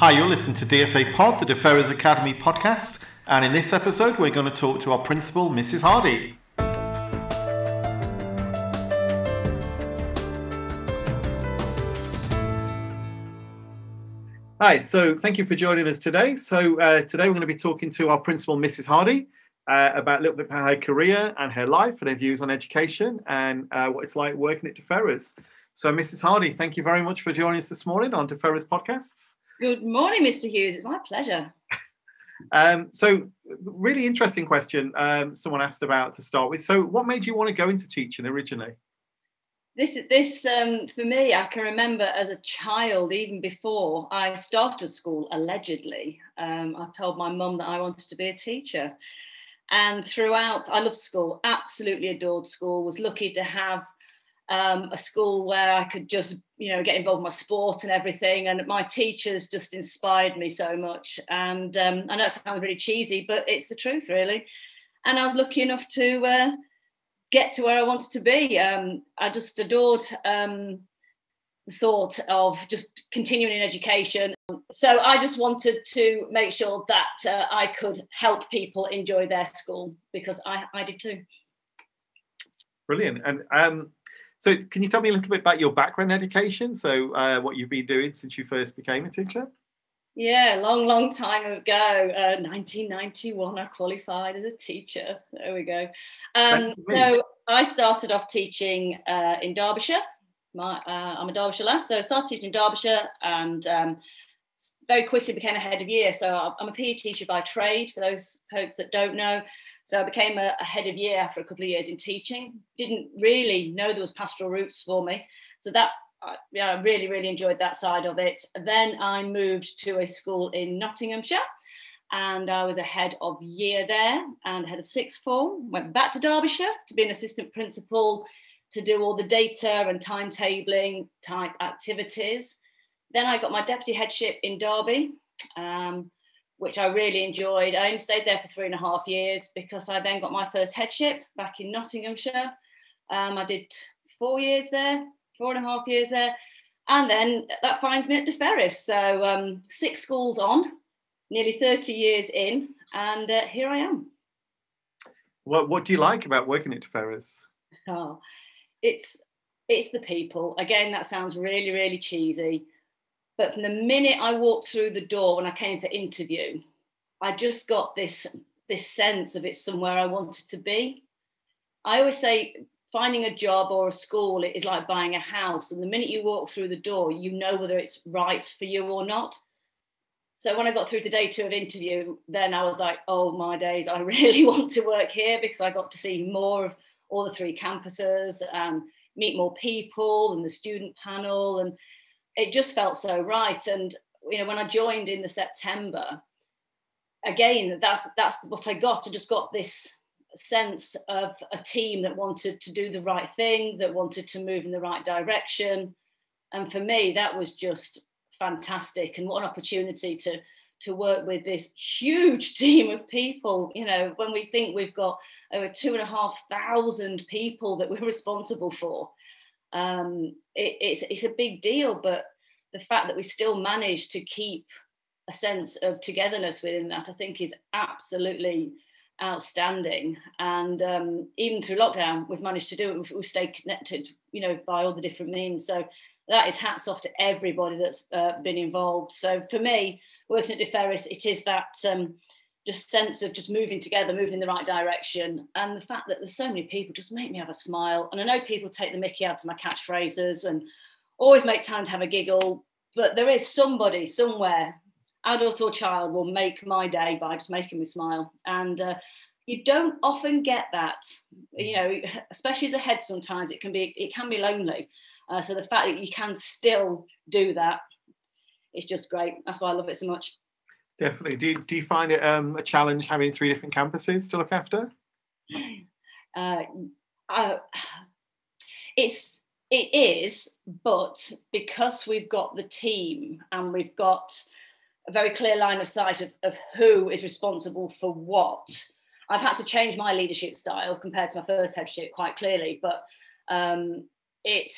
Hi, you're listening to DFA Pod, the DeFerrers Academy podcast, and in this episode, we're going to talk to our principal, Mrs. Hardy. Hi, so thank you for joining us today. So, uh, today we're going to be talking to our principal, Mrs. Hardy, uh, about a little bit about her career and her life and her views on education and uh, what it's like working at DeFerrers. So, Mrs. Hardy, thank you very much for joining us this morning on DeFerrers Podcasts. Good morning, Mr. Hughes. It's my pleasure. Um, so, really interesting question um, someone asked about to start with. So, what made you want to go into teaching originally? This, this um, for me, I can remember as a child, even before I started school, allegedly, um, I told my mum that I wanted to be a teacher. And throughout, I loved school, absolutely adored school, was lucky to have um, a school where I could just, you know, get involved in my sport and everything. And my teachers just inspired me so much. And um, I know it sounds really cheesy, but it's the truth, really. And I was lucky enough to uh, get to where I wanted to be. Um, I just adored um, the thought of just continuing in education. So I just wanted to make sure that uh, I could help people enjoy their school because I, I did too. Brilliant. And um, so, can you tell me a little bit about your background education? So, uh, what you've been doing since you first became a teacher? Yeah, long, long time ago. Uh, 1991, I qualified as a teacher. There we go. Um, so, I started off teaching uh, in Derbyshire. My, uh, I'm a Derbyshire lass, so I started teaching in Derbyshire and um, very quickly became a head of year. So, I'm a PE teacher by trade, for those folks that don't know. So I became a, a, head of year after a couple of years in teaching. Didn't really know there was pastoral roots for me. So that I yeah, really, really enjoyed that side of it. Then I moved to a school in Nottinghamshire and I was a head of year there and head of sixth form. Went back to Derbyshire to be an assistant principal to do all the data and timetabling type activities. Then I got my deputy headship in Derby. Um, which I really enjoyed. I only stayed there for three and a half years because I then got my first headship back in Nottinghamshire. Um, I did four years there, four and a half years there. And then that finds me at DeFerrers. So um, six schools on, nearly 30 years in, and uh, here I am. What, what do you like about working at DeFerrers? Oh, it's, it's the people. Again, that sounds really, really cheesy but from the minute I walked through the door when I came for interview, I just got this this sense of it's somewhere I wanted to be. I always say finding a job or a school is like buying a house. And the minute you walk through the door, you know whether it's right for you or not. So when I got through to day two of interview, then I was like, oh my days, I really want to work here because I got to see more of all the three campuses and meet more people and the student panel. And it just felt so right. And you know, when I joined in the September, again, that's that's what I got. I just got this sense of a team that wanted to do the right thing, that wanted to move in the right direction. And for me, that was just fantastic. And what an opportunity to to work with this huge team of people. You know, when we think we've got over two and a half thousand people that we're responsible for, um, it, it's it's a big deal. But the fact that we still manage to keep a sense of togetherness within that, I think, is absolutely outstanding. And um, even through lockdown, we've managed to do it. We've, we've, stayed connected, you know, by all the different means. So that is hats off to everybody that's uh, been involved. So for me, working at DeFerrers, it is that um, just sense of just moving together, moving in the right direction. And the fact that there's so many people just make me have a smile. And I know people take the mickey out of my catchphrases and always make time to have a giggle. But there is somebody somewhere, adult or child, will make my day by just making me smile. And uh, you don't often get that, you know, especially as a head. Sometimes it can be it can be lonely. Uh, so the fact that you can still do that, it's just great. That's why I love it so much. Definitely. Do you, do you find it um, a challenge having three different campuses to look after? Uh, uh, it's it is, but because we've got the team and we've got a very clear line of sight of, of who is responsible for what, I've had to change my leadership style compared to my first headship quite clearly. But um, it,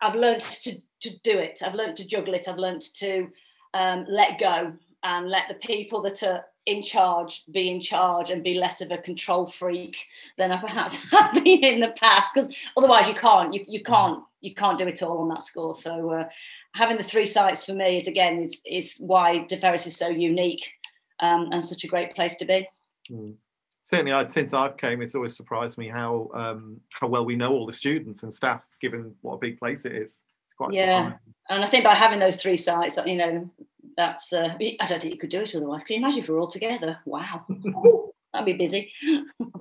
I've learned to to do it. I've learned to juggle it. I've learned to um, let go and let the people that are in charge be in charge and be less of a control freak than I perhaps have been in the past. Because otherwise, you can't, you, you can't, you can't do it all on that score. So uh, having the three sites for me is again is is why De Ferrers is so unique um, and such a great place to be. Mm. Certainly, I, since I've came, it's always surprised me how um, how well we know all the students and staff, given what a big place it is. It's quite yeah, surprising. and I think by having those three sites, you know, that's uh, I don't think you could do it otherwise. Can you imagine if we are all together? Wow. That'd be busy.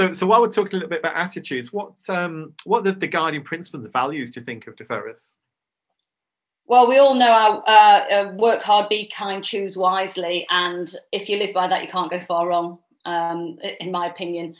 so, so while we're talking a little bit about attitudes, what um, what are the guiding principles and values do you think of De Ferrers? Well, we all know our uh, uh, work hard, be kind, choose wisely, and if you live by that, you can't go far wrong. Um, in my opinion,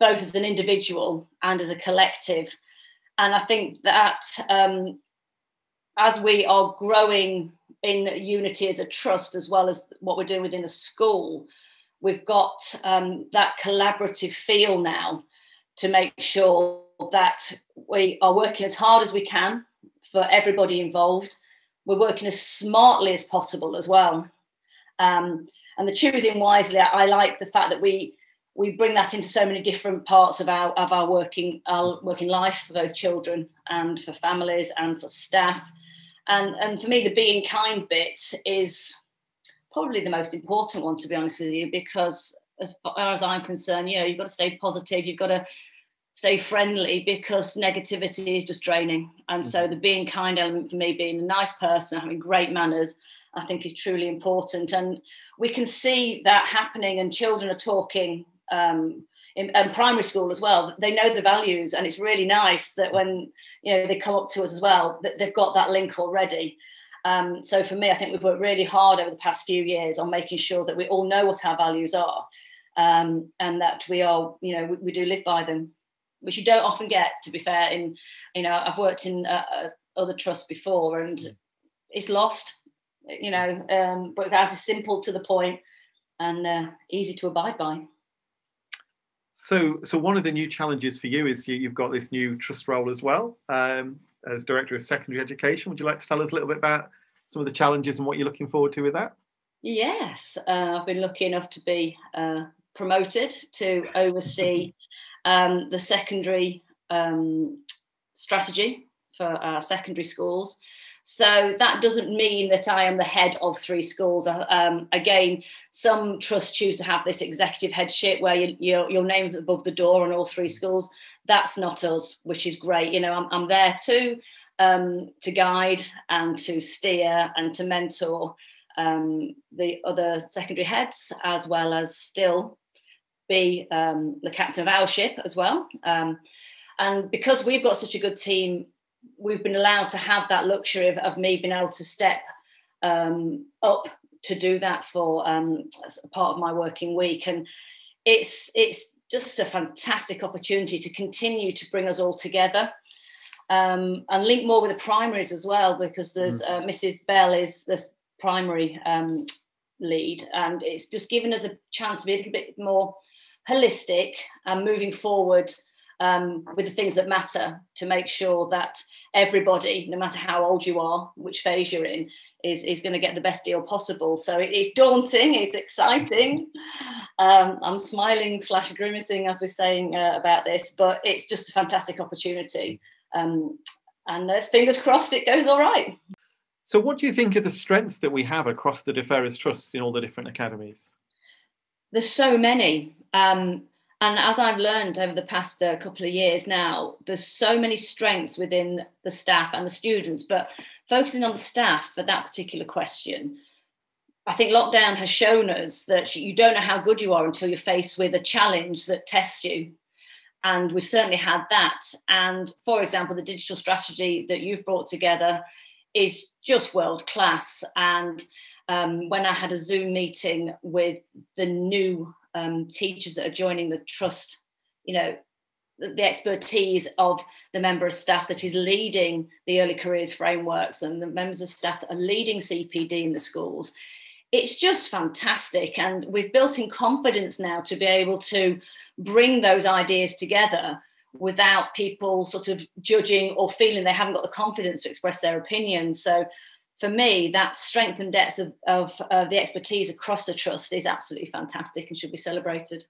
both as an individual and as a collective. And I think that um, as we are growing in unity as a trust, as well as what we're doing within a school, we've got um, that collaborative feel now to make sure that we are working as hard as we can for everybody involved we're working as smartly as possible as well. Um, and the choosing wisely, I like the fact that we we bring that into so many different parts of our of our working our working life for those children and for families and for staff. And and for me, the being kind bit is probably the most important one, to be honest with you, because as far as I'm concerned, you know, you've got to stay positive, you've got to stay friendly because negativity is just draining. And so mm-hmm. the being kind element for me, being a nice person, having great manners, I think is truly important. And we can see that happening, and children are talking. Um, in, in, primary school as well they know the values and it's really nice that when you know they come up to us as well that they've got that link already. Um, so for me i think we've worked really hard over the past few years on making sure that we all know what our values are um, and that we are you know we, we do live by them which you don't often get to be fair in you know i've worked in uh, uh other trusts before and it's lost you know um, but as is simple to the point and uh, easy to abide by so so one of the new challenges for you is you, have got this new trust role as well um, as director of secondary education would you like to tell us a little bit about some of the challenges and what you're looking forward to with that yes uh, i've been lucky enough to be uh, promoted to oversee um, the secondary um, strategy for our secondary schools. So that doesn't mean that I am the head of three schools. Uh, um, again, some trusts choose to have this executive headship where you, your, your name's above the door on all three schools. That's not us, which is great. You know, I'm, I'm there too um, to guide and to steer and to mentor um, the other secondary heads, as well as still be um, the captain of our ship as well. Um, and because we've got such a good team, we've been allowed to have that luxury of, of me being able to step um, up to do that for um, part of my working week. And it's it's just a fantastic opportunity to continue to bring us all together. Um, and link more with the primaries as well, because there's mm. uh, Mrs. Bell is the primary um, lead, and it's just given us a chance to be a little bit more holistic and moving forward um, with the things that matter to make sure that everybody, no matter how old you are, which phase you're in, is, is going to get the best deal possible. So it's daunting, it's exciting. Um, I'm smiling slash grimacing as we're saying uh, about this, but it's just a fantastic opportunity. Um, and there's fingers crossed it goes all right. So, what do you think are the strengths that we have across the De Ferrers Trust in all the different academies? There's so many. Um, and as I've learned over the past uh, couple of years now, there's so many strengths within the staff and the students. But focusing on the staff for that particular question, I think lockdown has shown us that you don't know how good you are until you're faced with a challenge that tests you. And we've certainly had that. And for example, the digital strategy that you've brought together is just world class. And um, when I had a Zoom meeting with the new um, teachers that are joining the trust, you know, the, expertise of the member of staff that is leading the early careers frameworks and the members of staff that are leading CPD in the schools. It's just fantastic. And we've built in confidence now to be able to bring those ideas together without people sort of judging or feeling they haven't got the confidence to express their opinions. So for me, that strength and depth of, of uh, the expertise across the trust is absolutely fantastic and should be celebrated.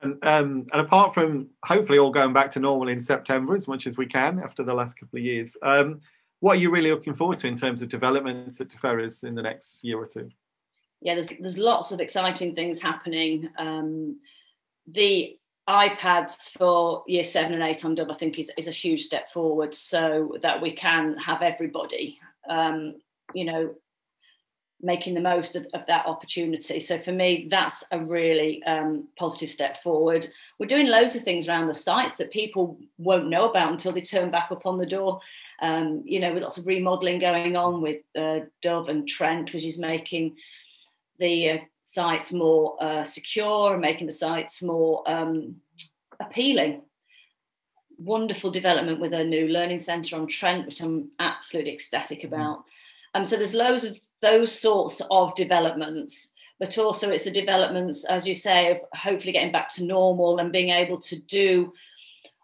And, um, and apart from hopefully all going back to normal in September as much as we can after the last couple of years, um, what are you really looking forward to in terms of developments at De Ferrers in the next year or two? Yeah, there's there's lots of exciting things happening. Um, the iPads for year seven and eight on Dove, I think, is, is a huge step forward so that we can have everybody, um, you know, making the most of, of, that opportunity. So for me, that's a really um, positive step forward. We're doing loads of things around the sites that people won't know about until they turn back up on the door. Um, you know, with lots of remodeling going on with uh, Dove and Trent, which is making the uh, sites more uh, secure and making the sites more um, appealing. Wonderful development with a new learning centre on Trent, which I'm absolutely ecstatic mm. about. Um, so there's loads of those sorts of developments, but also it's the developments, as you say, of hopefully getting back to normal and being able to do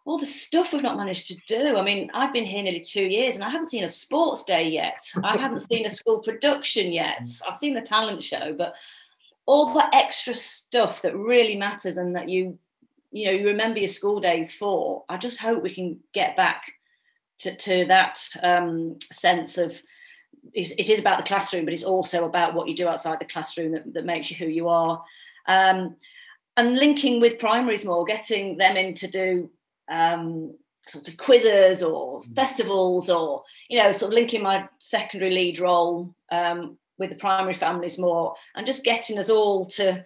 all the stuff we've not managed to do. I mean, I've been here nearly two years and I haven't seen a sports day yet. I haven't seen a school production yet. Mm. I've seen the talent show, but all the extra stuff that really matters and that you you know you remember your school days for i just hope we can get back to, to that um, sense of it is about the classroom but it's also about what you do outside the classroom that, that makes you who you are um, and linking with primaries more getting them in to do um, sort of quizzes or mm. festivals or you know sort of linking my secondary lead role um, with the primary families more and just getting us all to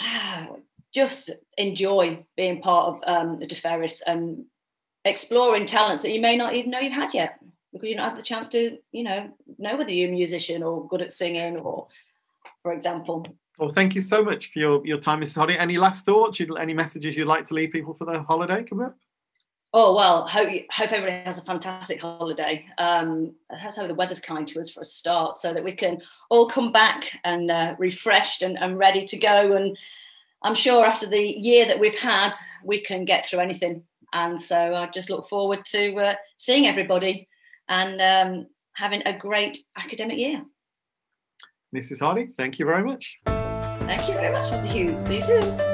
just enjoy being part of um, the De Ferrers and exploring talents that you may not even know you've had yet because you don't have the chance to, you know, know whether you're a musician or good at singing or, for example. Well, thank you so much for your, your time, Mrs. Hardy. Any last thoughts, any messages you'd like to leave people for the holiday coming up? Oh well, hope hope everybody has a fantastic holiday. Um, let's hope the weather's kind to us for a start, so that we can all come back and uh, refreshed and, and ready to go. And I'm sure after the year that we've had, we can get through anything. And so I just look forward to uh, seeing everybody and um, having a great academic year. Mrs. Hardy, thank you very much. Thank you very much, Mr. Hughes. See you soon.